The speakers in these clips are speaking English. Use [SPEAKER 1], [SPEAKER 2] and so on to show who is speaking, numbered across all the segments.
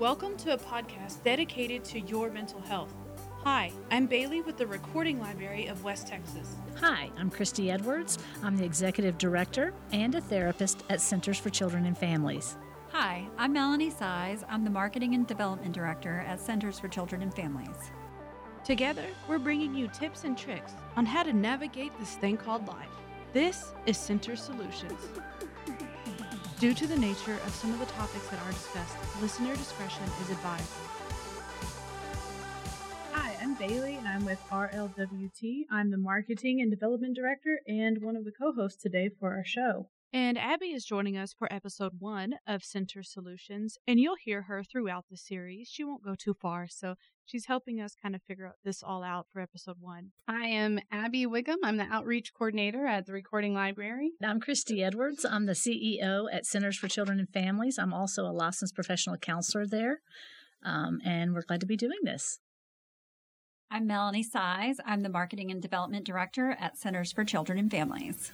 [SPEAKER 1] Welcome to a podcast dedicated to your mental health. Hi, I'm Bailey with the Recording Library of West Texas.
[SPEAKER 2] Hi, I'm Christy Edwards. I'm the Executive Director and a therapist at Centers for Children and Families.
[SPEAKER 3] Hi, I'm Melanie Saiz. I'm the Marketing and Development Director at Centers for Children and Families.
[SPEAKER 1] Together, we're bringing you tips and tricks on how to navigate this thing called life. This is Center Solutions. Due to the nature of some of the topics that are discussed, listener discretion is advised.
[SPEAKER 4] Hi, I'm Bailey and I'm with RLWT. I'm the Marketing and Development Director and one of the co hosts today for our show.
[SPEAKER 1] And Abby is joining us for episode one of Center Solutions, and you'll hear her throughout the series. She won't go too far, so she's helping us kind of figure out this all out for episode one.
[SPEAKER 5] I am Abby Wiggum. I'm the outreach coordinator at the Recording Library.
[SPEAKER 2] I'm Christy Edwards. I'm the CEO at Centers for Children and Families. I'm also a licensed professional counselor there, um, and we're glad to be doing this.
[SPEAKER 3] I'm Melanie Saiz. I'm the Marketing and Development Director at Centers for Children and Families.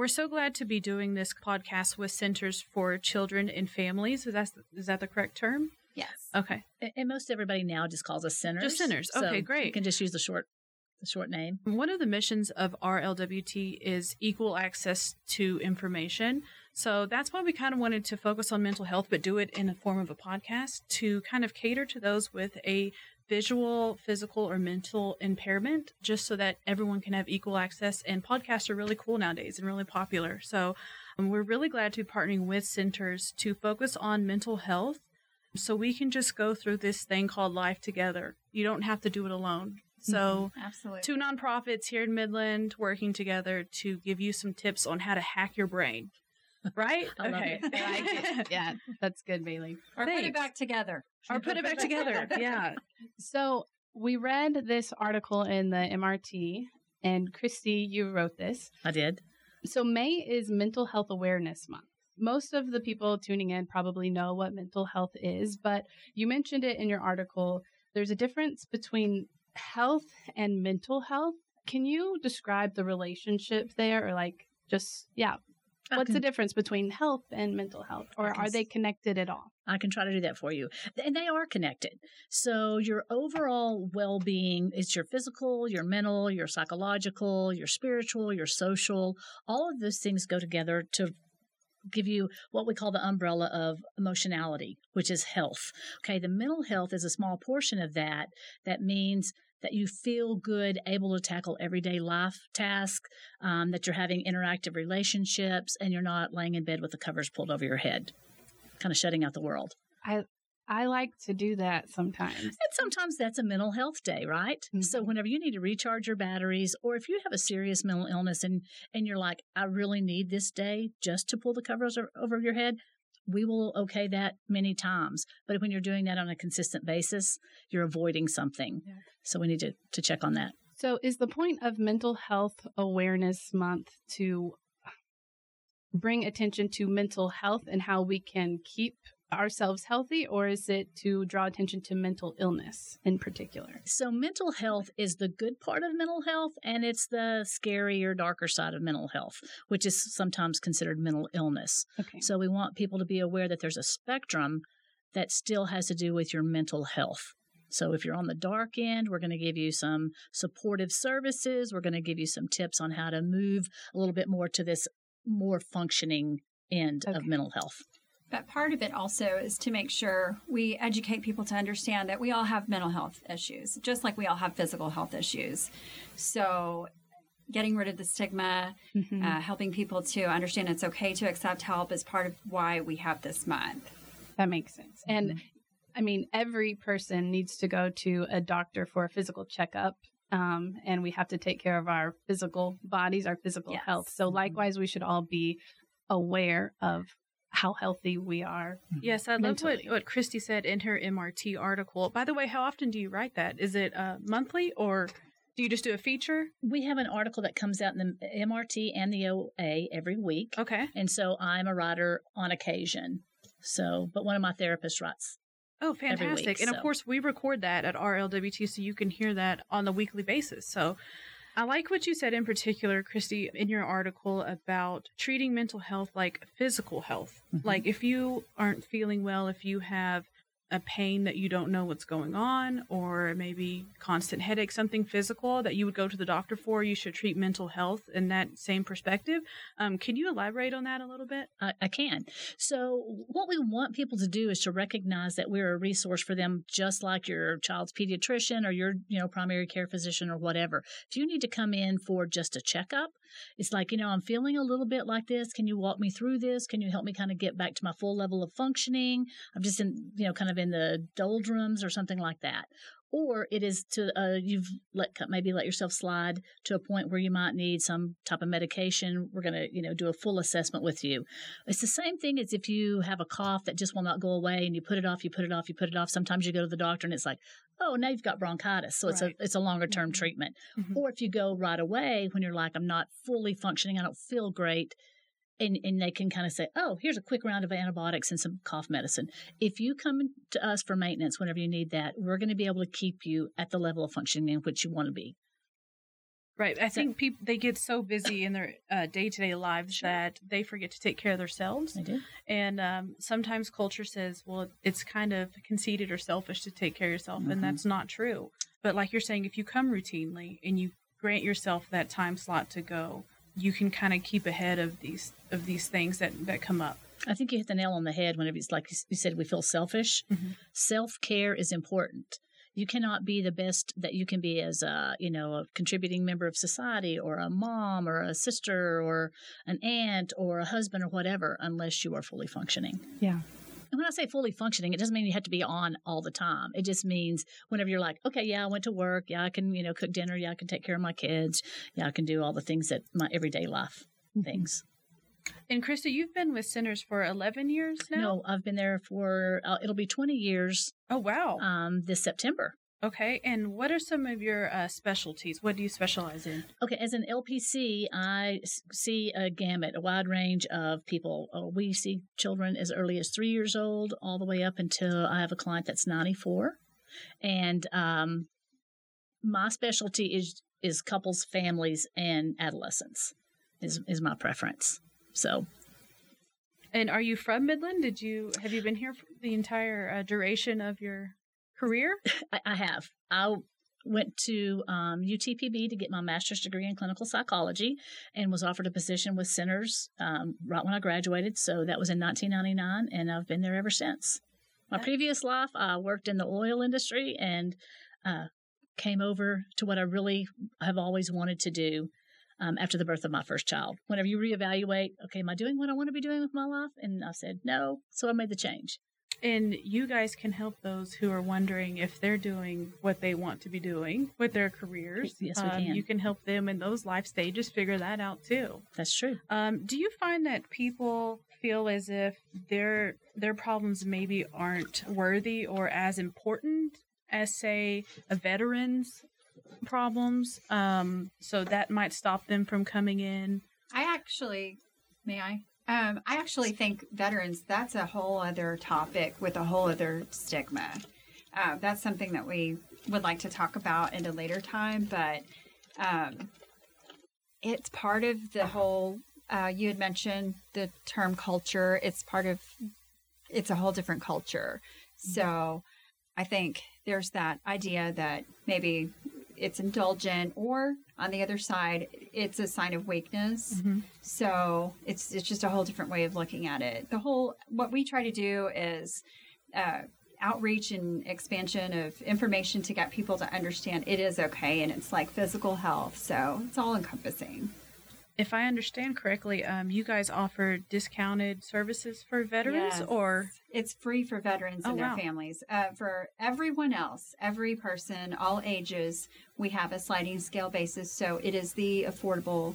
[SPEAKER 1] We're so glad to be doing this podcast with Centers for Children and Families. Is that, is that the correct term?
[SPEAKER 3] Yes.
[SPEAKER 1] Okay.
[SPEAKER 2] And most everybody now just calls us centers.
[SPEAKER 1] Just centers.
[SPEAKER 2] So
[SPEAKER 1] okay, great.
[SPEAKER 2] You can just use the short the short name.
[SPEAKER 1] One of the missions of RLWT is equal access to information. So that's why we kind of wanted to focus on mental health, but do it in the form of a podcast to kind of cater to those with a visual, physical, or mental impairment, just so that everyone can have equal access. And podcasts are really cool nowadays and really popular. So um, we're really glad to be partnering with centers to focus on mental health so we can just go through this thing called life together. You don't have to do it alone. So,
[SPEAKER 3] mm-hmm. absolutely,
[SPEAKER 1] two nonprofits here in Midland working together to give you some tips on how to hack your brain. Right?
[SPEAKER 2] okay.
[SPEAKER 5] It. Yeah, that's good, Bailey.
[SPEAKER 3] Or Thanks. put it back together.
[SPEAKER 1] Or put it back together. Yeah.
[SPEAKER 5] So we read this article in the MRT, and Christy, you wrote this.
[SPEAKER 2] I did.
[SPEAKER 5] So May is Mental Health Awareness Month. Most of the people tuning in probably know what mental health is, but you mentioned it in your article. There's a difference between health and mental health. Can you describe the relationship there or like just yeah, What's the difference between health and mental health, or are they connected at all?
[SPEAKER 2] I can try to do that for you. And they are connected. So, your overall well being is your physical, your mental, your psychological, your spiritual, your social. All of those things go together to give you what we call the umbrella of emotionality, which is health. Okay, the mental health is a small portion of that. That means that you feel good, able to tackle everyday life tasks, um, that you're having interactive relationships, and you're not laying in bed with the covers pulled over your head, kind of shutting out the world.
[SPEAKER 5] I I like to do that sometimes. And
[SPEAKER 2] sometimes that's a mental health day, right? Mm-hmm. So whenever you need to recharge your batteries or if you have a serious mental illness and and you're like I really need this day just to pull the covers over your head, we will okay that many times. But when you're doing that on a consistent basis, you're avoiding something. Yeah. So we need to, to check on that.
[SPEAKER 5] So is the point of Mental Health Awareness Month to bring attention to mental health and how we can keep ourselves healthy, or is it to draw attention to mental illness in particular?
[SPEAKER 2] So, mental health is the good part of mental health, and it's the scarier, darker side of mental health, which is sometimes considered mental illness. Okay. So, we want people to be aware that there's a spectrum that still has to do with your mental health. So, if you're on the dark end, we're going to give you some supportive services. We're going to give you some tips on how to move a little bit more to this more functioning end okay. of mental health.
[SPEAKER 3] But part of it also is to make sure we educate people to understand that we all have mental health issues, just like we all have physical health issues. So, getting rid of the stigma, mm-hmm. uh, helping people to understand it's okay to accept help is part of why we have this month.
[SPEAKER 5] That makes sense. And mm-hmm. I mean, every person needs to go to a doctor for a physical checkup. Um, and we have to take care of our physical bodies, our physical yes. health. So, mm-hmm. likewise, we should all be aware of how healthy we are.
[SPEAKER 1] Yes, I love what, what Christy said in her MRT article. By the way, how often do you write that? Is it uh, monthly or do you just do a feature?
[SPEAKER 2] We have an article that comes out in the MRT and the OA every week.
[SPEAKER 1] Okay.
[SPEAKER 2] And so I'm a writer on occasion. So, but one of my therapists writes
[SPEAKER 1] Oh, fantastic.
[SPEAKER 2] Week,
[SPEAKER 1] and
[SPEAKER 2] so.
[SPEAKER 1] of course, we record that at RLWT so you can hear that on the weekly basis. So I like what you said in particular, Christy, in your article about treating mental health like physical health. Mm-hmm. Like if you aren't feeling well, if you have a pain that you don't know what's going on, or maybe constant headache, something physical that you would go to the doctor for, you should treat mental health in that same perspective. Um, can you elaborate on that a little bit?
[SPEAKER 2] I, I can. So, what we want people to do is to recognize that we're a resource for them, just like your child's pediatrician or your, you know, primary care physician or whatever. If you need to come in for just a checkup, it's like, you know, I'm feeling a little bit like this. Can you walk me through this? Can you help me kind of get back to my full level of functioning? I'm just in, you know, kind of in the doldrums or something like that or it is to uh, you've let maybe let yourself slide to a point where you might need some type of medication we're going to you know do a full assessment with you. It's the same thing as if you have a cough that just will not go away and you put it off you put it off you put it off. Sometimes you go to the doctor and it's like oh now you've got bronchitis. So it's a it's a longer term mm-hmm. treatment. Mm-hmm. or if you go right away when you're like i'm not fully functioning i don't feel great and, and they can kind of say, oh, here's a quick round of antibiotics and some cough medicine. If you come to us for maintenance whenever you need that, we're going to be able to keep you at the level of functioning in which you want to be.
[SPEAKER 1] Right. I think people they get so busy in their day to day lives sure. that they forget to take care of themselves.
[SPEAKER 2] They do.
[SPEAKER 1] And um, sometimes culture says, well, it's kind of conceited or selfish to take care of yourself, mm-hmm. and that's not true. But like you're saying, if you come routinely and you grant yourself that time slot to go, you can kind of keep ahead of these of these things that that come up.
[SPEAKER 2] I think you hit the nail on the head whenever it's like you said we feel selfish. Mm-hmm. Self care is important. You cannot be the best that you can be as a you know a contributing member of society or a mom or a sister or an aunt or a husband or whatever unless you are fully functioning.
[SPEAKER 5] Yeah.
[SPEAKER 2] And when I say fully functioning, it doesn't mean you have to be on all the time. It just means whenever you're like, okay, yeah, I went to work. Yeah, I can, you know, cook dinner. Yeah, I can take care of my kids. Yeah, I can do all the things that my everyday life mm-hmm. things.
[SPEAKER 1] And Krista, you've been with Centers for 11 years now?
[SPEAKER 2] No, I've been there for, uh, it'll be 20 years.
[SPEAKER 1] Oh, wow.
[SPEAKER 2] Um, this September.
[SPEAKER 1] Okay, and what are some of your uh, specialties? What do you specialize in?
[SPEAKER 2] Okay, as an LPC, I see a gamut, a wide range of people. Uh, we see children as early as three years old, all the way up until I have a client that's 94. And um, my specialty is is couples, families, and adolescents. Is is my preference. So
[SPEAKER 1] and are you from Midland? Did you have you been here for the entire uh, duration of your career?
[SPEAKER 2] I, have. I went to um, UTPB to get my master's degree in clinical psychology and was offered a position with Centers um, right when I graduated. So that was in 1999, and I've been there ever since. My previous life, I worked in the oil industry and uh, came over to what I really have always wanted to do um, after the birth of my first child. Whenever you reevaluate, okay, am I doing what I want to be doing with my life? And I said no, so I made the change.
[SPEAKER 1] And you guys can help those who are wondering if they're doing what they want to be doing with their careers.
[SPEAKER 2] Yes, we um,
[SPEAKER 1] can. You can help them in those life stages figure that out too.
[SPEAKER 2] That's true.
[SPEAKER 1] Um, do you find that people feel as if their their problems maybe aren't worthy or as important as say a veteran's problems? Um, so that might stop them from coming in.
[SPEAKER 3] I actually, may I? Um, I actually think veterans, that's a whole other topic with a whole other stigma. Uh, that's something that we would like to talk about at a later time, but um, it's part of the whole. Uh, you had mentioned the term culture. It's part of. It's a whole different culture. So, I think there's that idea that maybe it's indulgent or on the other side it's a sign of weakness. Mm-hmm. so it's it's just a whole different way of looking at it. The whole what we try to do is uh, outreach and expansion of information to get people to understand it is okay and it's like physical health. So it's all encompassing
[SPEAKER 1] if I understand correctly, um, you guys offer discounted services for veterans,
[SPEAKER 3] yes.
[SPEAKER 1] or
[SPEAKER 3] it's free for veterans oh, and their wow. families. Uh, for everyone else, every person, all ages, we have a sliding scale basis. So it is the affordable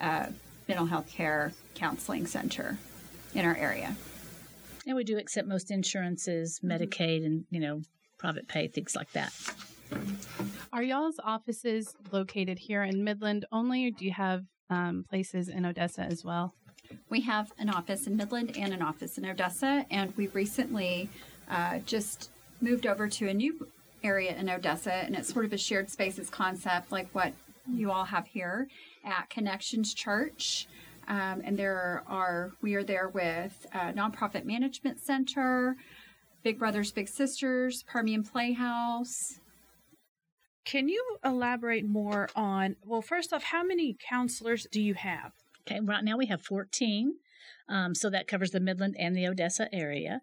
[SPEAKER 3] uh, mental health care counseling center in our area.
[SPEAKER 2] And we do accept most insurances, mm-hmm. Medicaid, and you know private pay things like that.
[SPEAKER 5] Are y'all's offices located here in Midland only, or do you have um, places in Odessa as well?
[SPEAKER 3] We have an office in Midland and an office in Odessa, and we recently uh, just moved over to a new area in Odessa, and it's sort of a shared spaces concept like what you all have here at Connections Church. Um, and there are we are there with a nonprofit management center, Big Brothers Big Sisters, Permian Playhouse.
[SPEAKER 1] Can you elaborate more on, well, first off, how many counselors do you have?
[SPEAKER 2] Okay, right now we have 14. Um, so that covers the Midland and the Odessa area.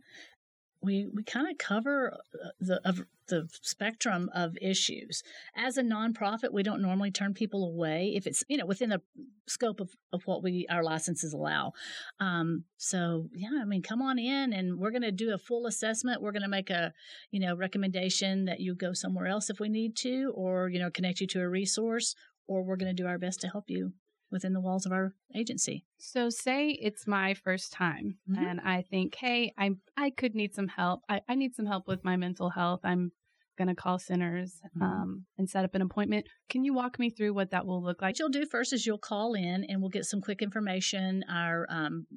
[SPEAKER 2] We we kind of cover uh, the of the spectrum of issues. As a nonprofit, we don't normally turn people away if it's you know within the scope of, of what we our licenses allow. Um, so yeah, I mean, come on in, and we're going to do a full assessment. We're going to make a you know recommendation that you go somewhere else if we need to, or you know connect you to a resource, or we're going to do our best to help you within the walls of our agency.
[SPEAKER 5] So say it's my first time mm-hmm. and I think, hey, I I could need some help. I, I need some help with my mental health. I'm gonna call centers mm-hmm. um, and set up an appointment. Can you walk me through what that will look like?
[SPEAKER 2] What you'll do first is you'll call in and we'll get some quick information. Our um,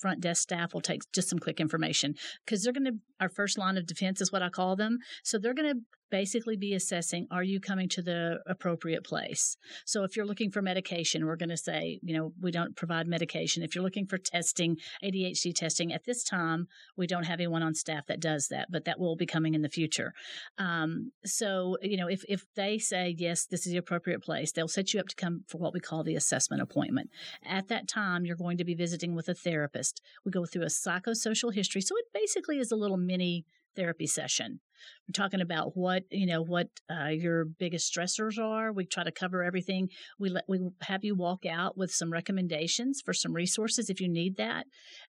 [SPEAKER 2] front desk staff will take just some quick information because they're going to our first line of defense is what I call them. So they're going to basically be assessing are you coming to the appropriate place? So if you're looking for medication we're going to say you know we don't provide medication. If you're looking for testing adhd testing at this time we don't have anyone on staff that does that but that will be coming in the future. Um, so you know if, if they say yes this is the appropriate place they'll set you up to come for what we call the assessment appointment. At that time you're going to be visiting with a therapist. We go through a psychosocial history. So it basically is a little mini therapy session. We're talking about what you know what uh, your biggest stressors are. We try to cover everything. We let we have you walk out with some recommendations for some resources if you need that.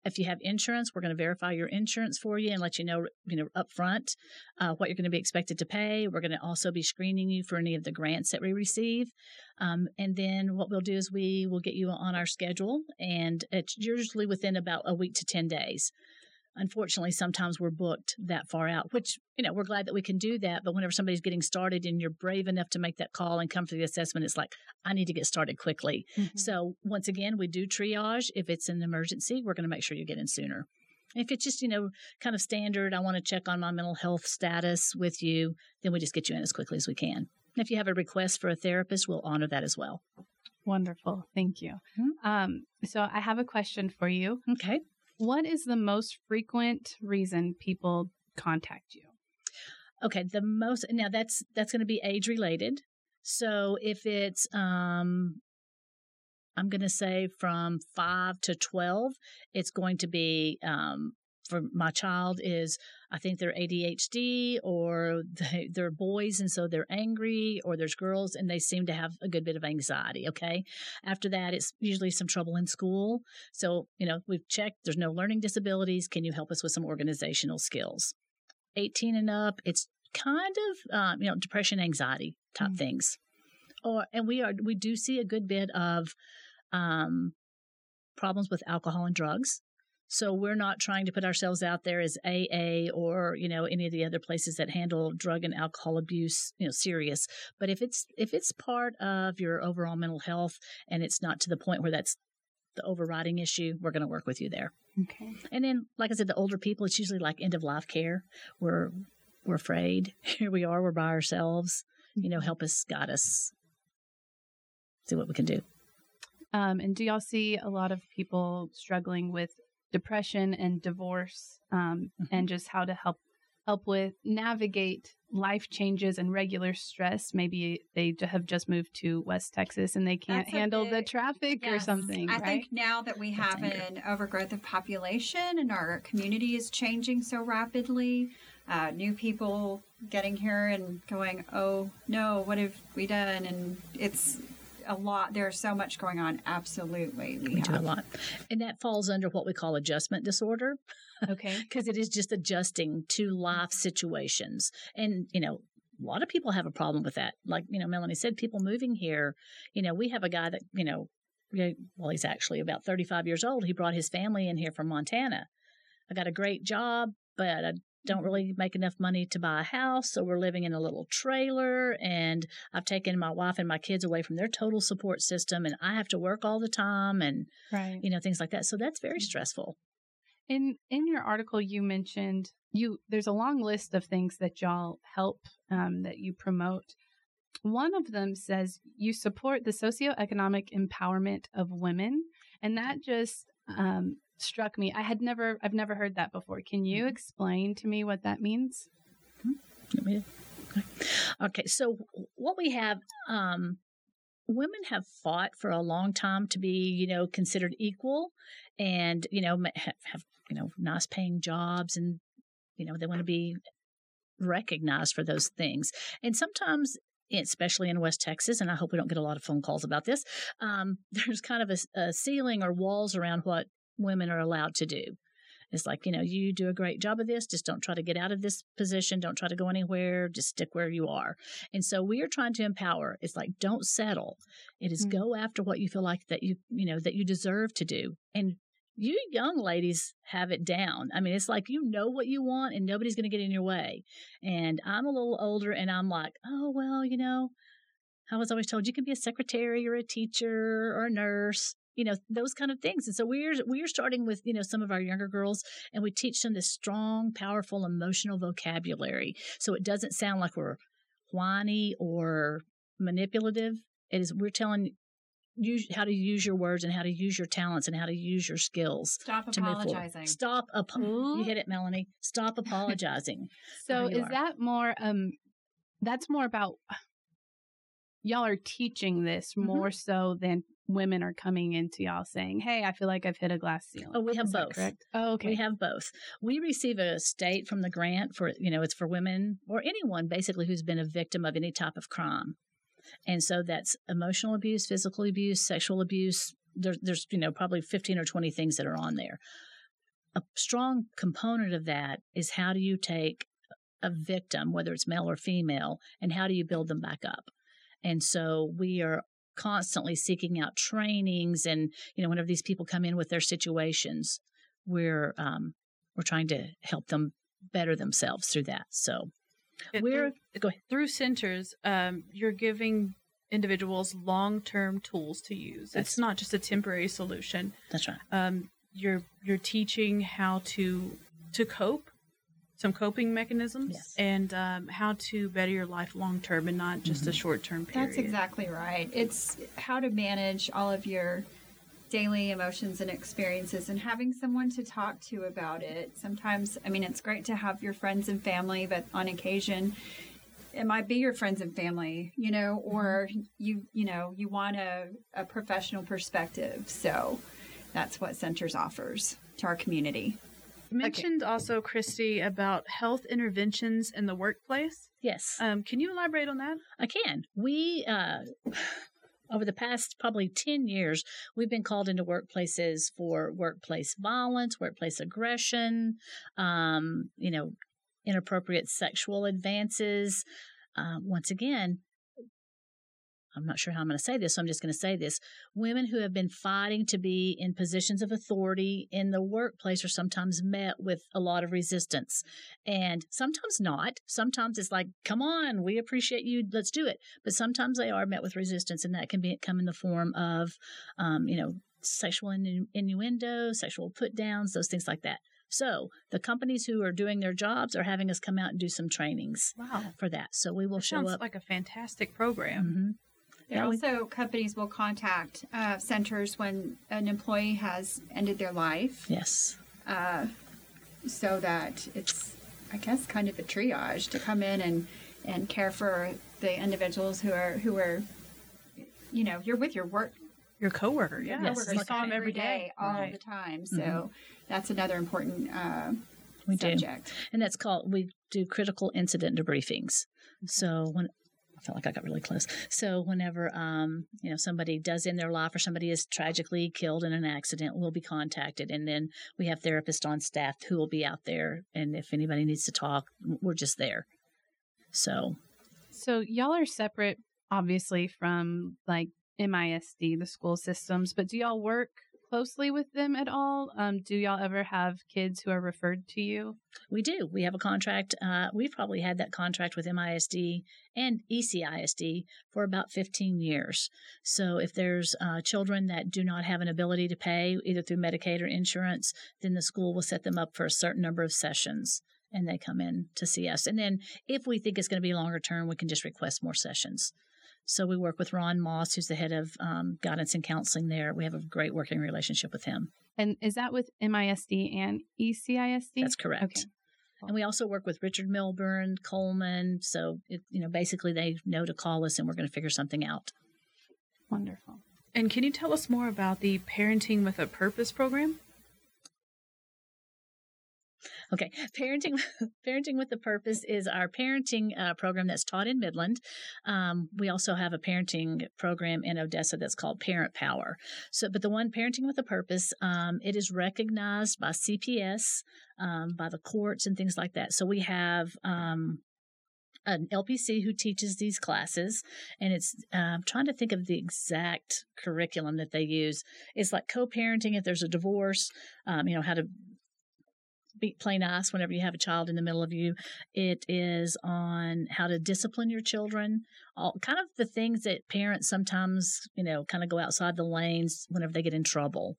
[SPEAKER 2] If you have insurance, we're going to verify your insurance for you and let you know you know upfront uh, what you're going to be expected to pay. We're going to also be screening you for any of the grants that we receive. Um, and then what we'll do is we will get you on our schedule, and it's usually within about a week to ten days unfortunately sometimes we're booked that far out which you know we're glad that we can do that but whenever somebody's getting started and you're brave enough to make that call and come for the assessment it's like i need to get started quickly mm-hmm. so once again we do triage if it's an emergency we're going to make sure you get in sooner if it's just you know kind of standard i want to check on my mental health status with you then we just get you in as quickly as we can if you have a request for a therapist we'll honor that as well
[SPEAKER 5] Wonderful. Thank you. Mm-hmm. Um, so I have a question for you.
[SPEAKER 2] Okay.
[SPEAKER 5] What is the most frequent reason people contact you?
[SPEAKER 2] Okay, the most now that's that's going to be age related. So if it's um I'm going to say from 5 to 12, it's going to be um for my child is I think they're ADHD or they, they're boys and so they're angry or there's girls and they seem to have a good bit of anxiety. Okay. After that, it's usually some trouble in school. So, you know, we've checked there's no learning disabilities. Can you help us with some organizational skills? 18 and up, it's kind of, um, you know, depression, anxiety type mm-hmm. things. Or, and we are, we do see a good bit of, um, problems with alcohol and drugs. So we're not trying to put ourselves out there as AA or, you know, any of the other places that handle drug and alcohol abuse, you know, serious. But if it's if it's part of your overall mental health and it's not to the point where that's the overriding issue, we're going to work with you there.
[SPEAKER 5] Okay.
[SPEAKER 2] And then like I said the older people it's usually like end of life care. We're we're afraid. Here we are, we're by ourselves. You know, help us, guide us. See what we can do.
[SPEAKER 5] Um, and do y'all see a lot of people struggling with depression and divorce um, mm-hmm. and just how to help help with navigate life changes and regular stress maybe they have just moved to west texas and they can't That's handle big, the traffic yes. or something
[SPEAKER 3] i
[SPEAKER 5] right?
[SPEAKER 3] think now that we have an overgrowth of population and our community is changing so rapidly uh, new people getting here and going oh no what have we done and it's a lot. There's so much going on. Absolutely.
[SPEAKER 2] We, we do a lot. And that falls under what we call adjustment disorder.
[SPEAKER 5] Okay.
[SPEAKER 2] Because it is just adjusting to life situations. And, you know, a lot of people have a problem with that. Like, you know, Melanie said, people moving here, you know, we have a guy that, you know, well, he's actually about 35 years old. He brought his family in here from Montana. I got a great job, but I don't really make enough money to buy a house. So we're living in a little trailer and I've taken my wife and my kids away from their total support system and I have to work all the time and,
[SPEAKER 5] right.
[SPEAKER 2] you know, things like that. So that's very mm. stressful.
[SPEAKER 5] In, in your article, you mentioned you, there's a long list of things that y'all help, um, that you promote. One of them says you support the socioeconomic empowerment of women. And that just, um, struck me. I had never I've never heard that before. Can you
[SPEAKER 2] Mm-hmm.
[SPEAKER 5] explain to me what that means?
[SPEAKER 2] Want Okay, so what we have, um, women have fought for a long time to be, you know, considered equal, and you know, have, have you know, nice paying jobs, and you know, they want to be recognized for those things. And sometimes, especially in West Texas, and I hope we don't get a lot of phone calls about this, um, there's kind of a, a ceiling or walls around what women are allowed to do. It's like, you know, you do a great job of this. Just don't try to get out of this position. Don't try to go anywhere. Just stick where you are. And so we are trying to empower. It's like, don't settle. It is
[SPEAKER 5] Mm.
[SPEAKER 2] go after what you feel like that you, you know, that you deserve to do. And you young ladies have it down. I mean, it's like you know what you want and nobody's going to get in your way. And I'm a little older and I'm like, oh, well, you know, I was always told you can be a secretary or a teacher or a nurse, you know, those kind of things. And so we're we're starting with, you know, some of our younger girls and we teach them this strong, powerful emotional vocabulary. So it doesn't sound like we're whiny or manipulative. It is we're telling you how to use your words and how to use your talents and how to use your skills
[SPEAKER 3] Stop
[SPEAKER 2] to move forward.
[SPEAKER 3] apologizing.
[SPEAKER 2] Stop
[SPEAKER 5] Ooh.
[SPEAKER 2] you hit it, Melanie. Stop apologizing.
[SPEAKER 5] So is
[SPEAKER 2] are.
[SPEAKER 5] that more um that's more about y'all are teaching this
[SPEAKER 2] Mhm.
[SPEAKER 5] more so than women are coming into y'all saying, "Hey, I feel like I've hit a glass ceiling."
[SPEAKER 2] Oh, we have
[SPEAKER 5] Is
[SPEAKER 2] both.
[SPEAKER 5] correct? Oh, okay.
[SPEAKER 2] We have both. We receive a state from the grant for, you know, it's for women or anyone basically who's been a victim of any type of crime. And so that's emotional abuse, physical abuse, sexual abuse. There's, there's, you know, probably 15 or 20 things that are on there. A strong component of that is how do you take a victim, whether it's male or female, and how do you build them back up? And so we are constantly seeking out trainings and, you know, whenever these people come in with their situations, we're um, we're trying to help them better themselves through that. So
[SPEAKER 1] It-
[SPEAKER 2] we're go ahead.
[SPEAKER 1] through centers, um, you're giving individuals long-term tools to use.
[SPEAKER 2] Yes.
[SPEAKER 1] It's not just a temporary solution.
[SPEAKER 2] That's right.
[SPEAKER 1] Um, you're you're teaching how to to cope, some coping mechanisms,
[SPEAKER 2] Yes.
[SPEAKER 1] and um, how to better your life long term and not just
[SPEAKER 2] Mm-hmm.
[SPEAKER 1] a short term period.
[SPEAKER 3] That's exactly right. It's how to manage all of your daily emotions and experiences and having someone to talk to about it. Sometimes, I mean, it's great to have your friends and family, but on occasion, it might be your friends and family, you know, or you, you know, you want a, a professional perspective. So that's what Centers offers to our community.
[SPEAKER 1] Mentioned also, Christy, about health interventions in the workplace.
[SPEAKER 2] Yes,
[SPEAKER 1] Um, can you elaborate on that?
[SPEAKER 2] I can. We uh, over the past probably ten years, we've been called into workplaces for workplace violence, workplace aggression, um, you know, inappropriate sexual advances. Uh, once again, I'm not sure how I'm going to say this, so I'm just going to say this. Women who have been fighting to be in positions of authority in the workplace are sometimes met with a lot of resistance and sometimes not. Sometimes it's like, come on, we appreciate you, let's do it. But sometimes they are met with resistance, and that can be come in the form of, um, you know, sexual innu- innuendo, sexual put downs, those things like that. So the companies who are doing their jobs are having us come out and do some trainings
[SPEAKER 1] Wow,
[SPEAKER 2] for that. So we will
[SPEAKER 1] that
[SPEAKER 2] show
[SPEAKER 1] sounds
[SPEAKER 2] up.
[SPEAKER 1] like a fantastic program.
[SPEAKER 2] Mhm. Yeah,
[SPEAKER 3] also companies will contact uh, centers when an employee has ended their life.
[SPEAKER 2] Yes.
[SPEAKER 3] uh, so that it's, I guess, kind of a triage to come in and, and care for the individuals who are who are, you know, you're with your work.
[SPEAKER 1] Your coworker, yeah,
[SPEAKER 2] Yes,
[SPEAKER 3] coworkers
[SPEAKER 1] you saw him every
[SPEAKER 3] day,
[SPEAKER 1] day.
[SPEAKER 3] all
[SPEAKER 1] Right.
[SPEAKER 3] the time. So that's another important uh,
[SPEAKER 2] We do.
[SPEAKER 3] subject.
[SPEAKER 2] And that's called, we do critical incident debriefings. So when, I felt like I got really close. So whenever, um, you know, somebody does end their life or somebody is tragically killed in an accident, we'll be contacted. And then we have therapists on staff who will be out there. And if anybody needs to talk, we're just there. So
[SPEAKER 5] So y'all are separate, obviously, from like MISD, the school systems, but do y'all work closely with them at all? Um, do y'all ever have kids who are referred to you?
[SPEAKER 2] we do. We have a contract. Uh, we've probably had that contract with MISD and ECISD for about 15 years. So if there's uh, children that do not have an ability to pay, either through Medicaid or insurance, then the school will set them up for a certain number of sessions and they come in to see us. And then if we think it's going to be longer term, we can just request more sessions. So we work with Ron Moss, who's the head of um, guidance and counseling there. We have a great working relationship with him.
[SPEAKER 5] And is that with MISD and ECISD?
[SPEAKER 2] That's correct.
[SPEAKER 5] Okay.
[SPEAKER 2] And we also work with Richard Milburn, Coleman. So, it, you know, basically they know to call us and we're going to figure something out.
[SPEAKER 5] Wonderful.
[SPEAKER 1] And can you tell us more about the Parenting with a Purpose program?
[SPEAKER 2] Okay, parenting, parenting with a purpose is our parenting uh, program that's taught in Midland. Um, we also have a parenting program in Odessa that's called Parent Power. So, but the one parenting with a purpose, um, it is recognized by CPS, um, by the courts, and things like that. So we have um, an LPC who teaches these classes, and it's uh, I'm trying to think of the exact curriculum that they use. It's like co-parenting if there's a divorce, um, you know how to be, play nice whenever you have a child in the middle of you. It is on how to discipline your children, all kind of the things that parents sometimes, you know, kind of go outside the lanes whenever they get in trouble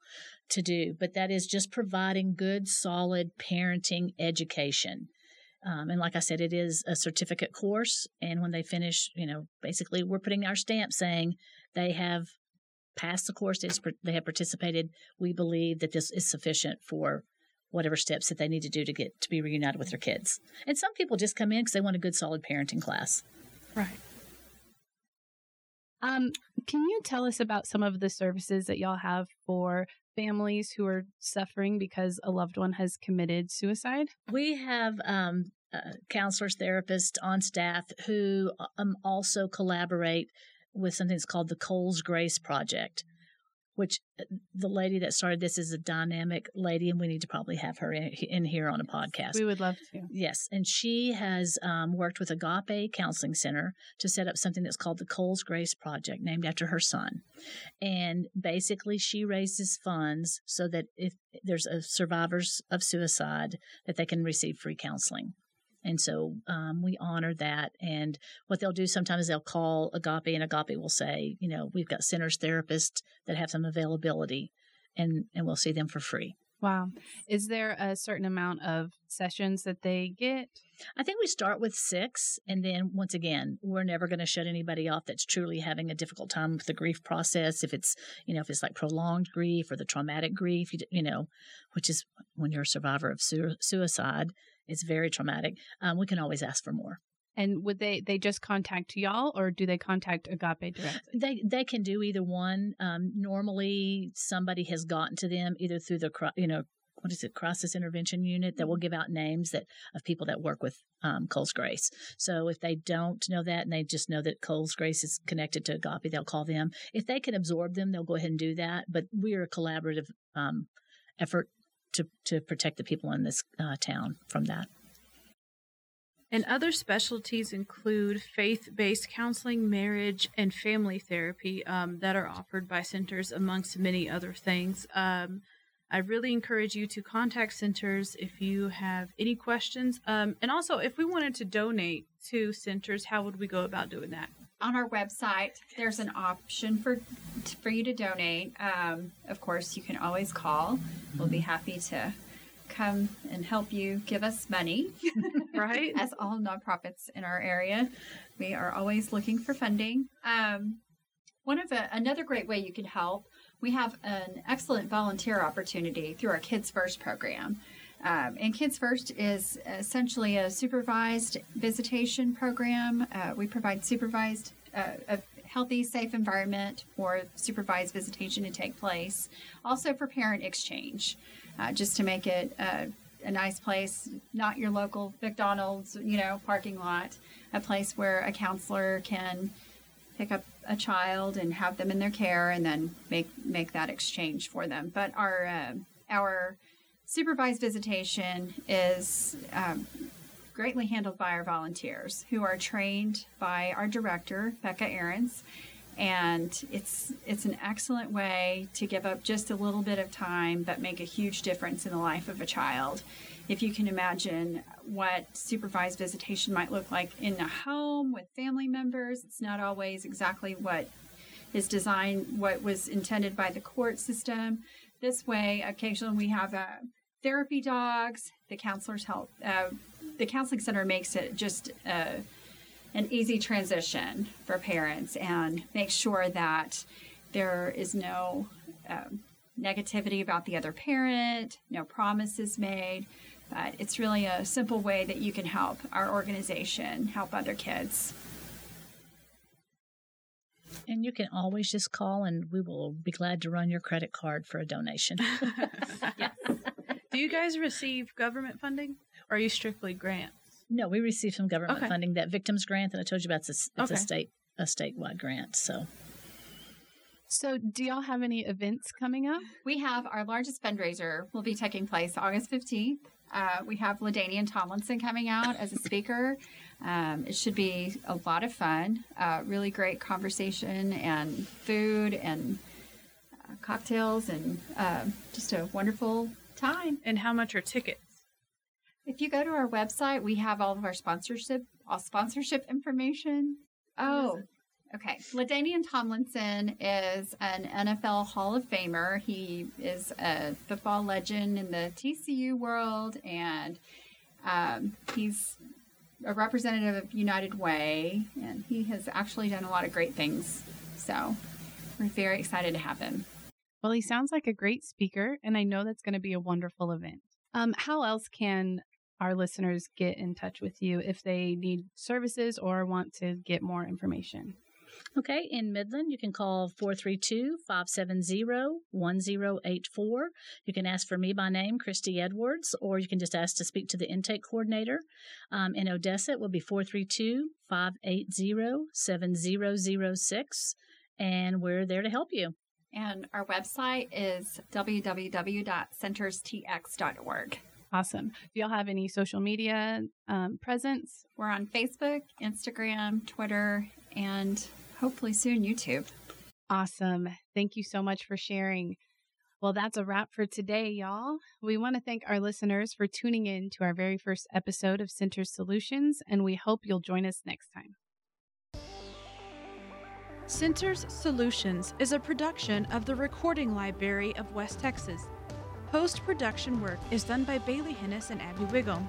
[SPEAKER 2] to do. But that is just providing good, solid parenting education. Um, and like I said, it is a certificate course. And when they finish, you know, basically we're putting our stamp saying they have passed the course, they have participated. We believe that this is sufficient for whatever steps that they need to do to get to be reunited with their kids. And some people just come in because they want a good, solid parenting class.
[SPEAKER 1] Right.
[SPEAKER 5] Um, can you tell us about some of the services that y'all have for families who are suffering because a loved one has committed suicide?
[SPEAKER 2] We have um, uh, counselors, therapists on staff who um, also collaborate with something that's called the Cole's Grace Project which uh, the lady that started this is a dynamic lady, and we need to probably have her in, in here on a podcast.
[SPEAKER 5] We would love to.
[SPEAKER 2] Yes, and she has um, worked with Agape Counseling Center to set up something that's called the Cole's Grace Project, named after her son. And basically, she raises funds so that if there's a survivors of suicide, that they can receive free counseling. And so um, we honor that. And what they'll do sometimes they'll call Agape, and Agape will say, you know, we've got centers therapists that have some availability, and and we'll see them for free.
[SPEAKER 5] Wow. Is there a certain amount of sessions that they get?
[SPEAKER 2] I think we start with six. And then once again, we're never going to shut anybody off that's truly having a difficult time with the grief process. If it's, you know, if it's like prolonged grief or the traumatic grief, you, you know, which is when you're a survivor of su- suicide, it's very traumatic. Um, we can always ask for more.
[SPEAKER 5] And would they they just contact y'all or do they contact Agape directly?
[SPEAKER 2] They they can do either one. Um, normally, somebody has gotten to them either through the you know what is it crisis intervention unit that will give out names that of people that work with um, Cole's Grace. So if they don't know that and they just know that Cole's Grace is connected to Agape, they'll call them. If they can absorb them, they'll go ahead and do that. But we're a collaborative um, effort to to protect the people in this uh, town from that.
[SPEAKER 1] And other specialties include faith based counseling, marriage, and family therapy um, that are offered by centers, amongst many other things. Um, I really encourage you to contact centers if you have any questions. Um, and also, if we wanted to donate to centers, how would we go about doing that?
[SPEAKER 3] On our website, there's an option for for you to donate. Um, of course, you can always call. We'll be happy to come and help you give us money.
[SPEAKER 1] right?
[SPEAKER 3] As all nonprofits in our area, we are always looking for funding. Um, one of a, another great way you can help, we have an excellent volunteer opportunity through our Kids First program. Um, and Kids First is essentially a supervised visitation program. Uh, we provide supervised, uh, a healthy, safe environment for supervised visitation to take place. Also for parent exchange uh, just to make it a, a nice place, not your local McDonald's, you know, parking lot, a place where a counselor can pick up a child and have them in their care and then make make that exchange for them. But our uh, our supervised visitation is um, greatly handled by our volunteers who are trained by our director Becca Ahrens. And it's it's an excellent way to give up just a little bit of time but make a huge difference in the life of a child. If you can imagine what supervised visitation might look like in a home with family members it's not always exactly what is designed what was intended by the court system. This way occasionally we have uh, therapy dogs the counselors help uh, the counseling center makes it just uh, an easy transition for parents and make sure that there is no um, negativity about the other parent, no promises made. But it's really a simple way that you can help our organization help other kids.
[SPEAKER 2] And you can always just call and we will be glad to run your credit card for a donation.
[SPEAKER 1] yes. Do you guys receive government funding or are you strictly grants?
[SPEAKER 2] No, we receive some government
[SPEAKER 1] Okay. funding.
[SPEAKER 2] funding. That victims grant that I told you about, it's a, it's
[SPEAKER 1] Okay.
[SPEAKER 2] a state a statewide grant. So
[SPEAKER 5] So, do y'all have any events coming up?
[SPEAKER 3] We have our largest fundraiser will be taking place August 15th. Uh, we have LaDainian Tomlinson coming out as a speaker. Um, it should be a lot of fun, uh, really great conversation and food and uh, cocktails and uh, just a wonderful time.
[SPEAKER 1] And how much are tickets?
[SPEAKER 3] If you go to our website, we have all of our sponsorship, all sponsorship information. Oh, okay. LaDainian Tomlinson is an NFL Hall of Famer. He is a football legend in the TCU world, and um, he's a representative of United Way, and he has actually done a lot of great things. So we're very excited to have him.
[SPEAKER 5] Well, he sounds like a great speaker, and I know that's going to be a wonderful event. Um, how else can our listeners get in touch with you if they need services or want to get more information?
[SPEAKER 2] Okay, in Midland, you can call 432 570 1084. You can ask for me by name, Christy Edwards, or you can just ask to speak to the intake coordinator. Um, in Odessa, it will be 432 580 7006, and we're there to help you.
[SPEAKER 3] And our website is www.centerstx.org.
[SPEAKER 5] Awesome. Do y'all have any social media um, presence?
[SPEAKER 3] We're on Facebook, Instagram, Twitter, and hopefully soon YouTube.
[SPEAKER 5] Awesome. Thank you so much for sharing. Well, that's a wrap for today, y'all. We want to thank our listeners for tuning in to our very first episode of Center Solutions, and we hope you'll join us next time.
[SPEAKER 1] Centers Solutions is a production of the Recording Library of West Texas. Post production work is done by Bailey Hennis and Abby Wiggle.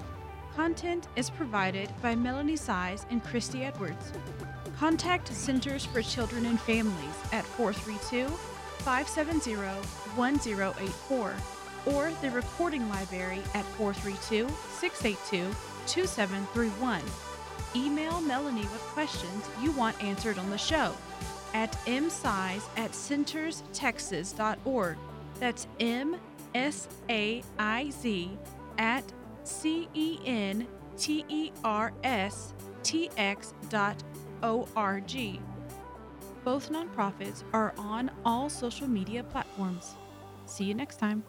[SPEAKER 1] Content is provided by Melanie Saiz and Christy Edwards. Contact Centers for Children and Families at 432 570 1084 or the Recording Library at 432 682 2731. Email Melanie with questions you want answered on the show at msaiz at centerstexas.org. That's M S A I Z at C E N T E R S T X dot O R G. Both nonprofits are on all social media platforms. See you next time.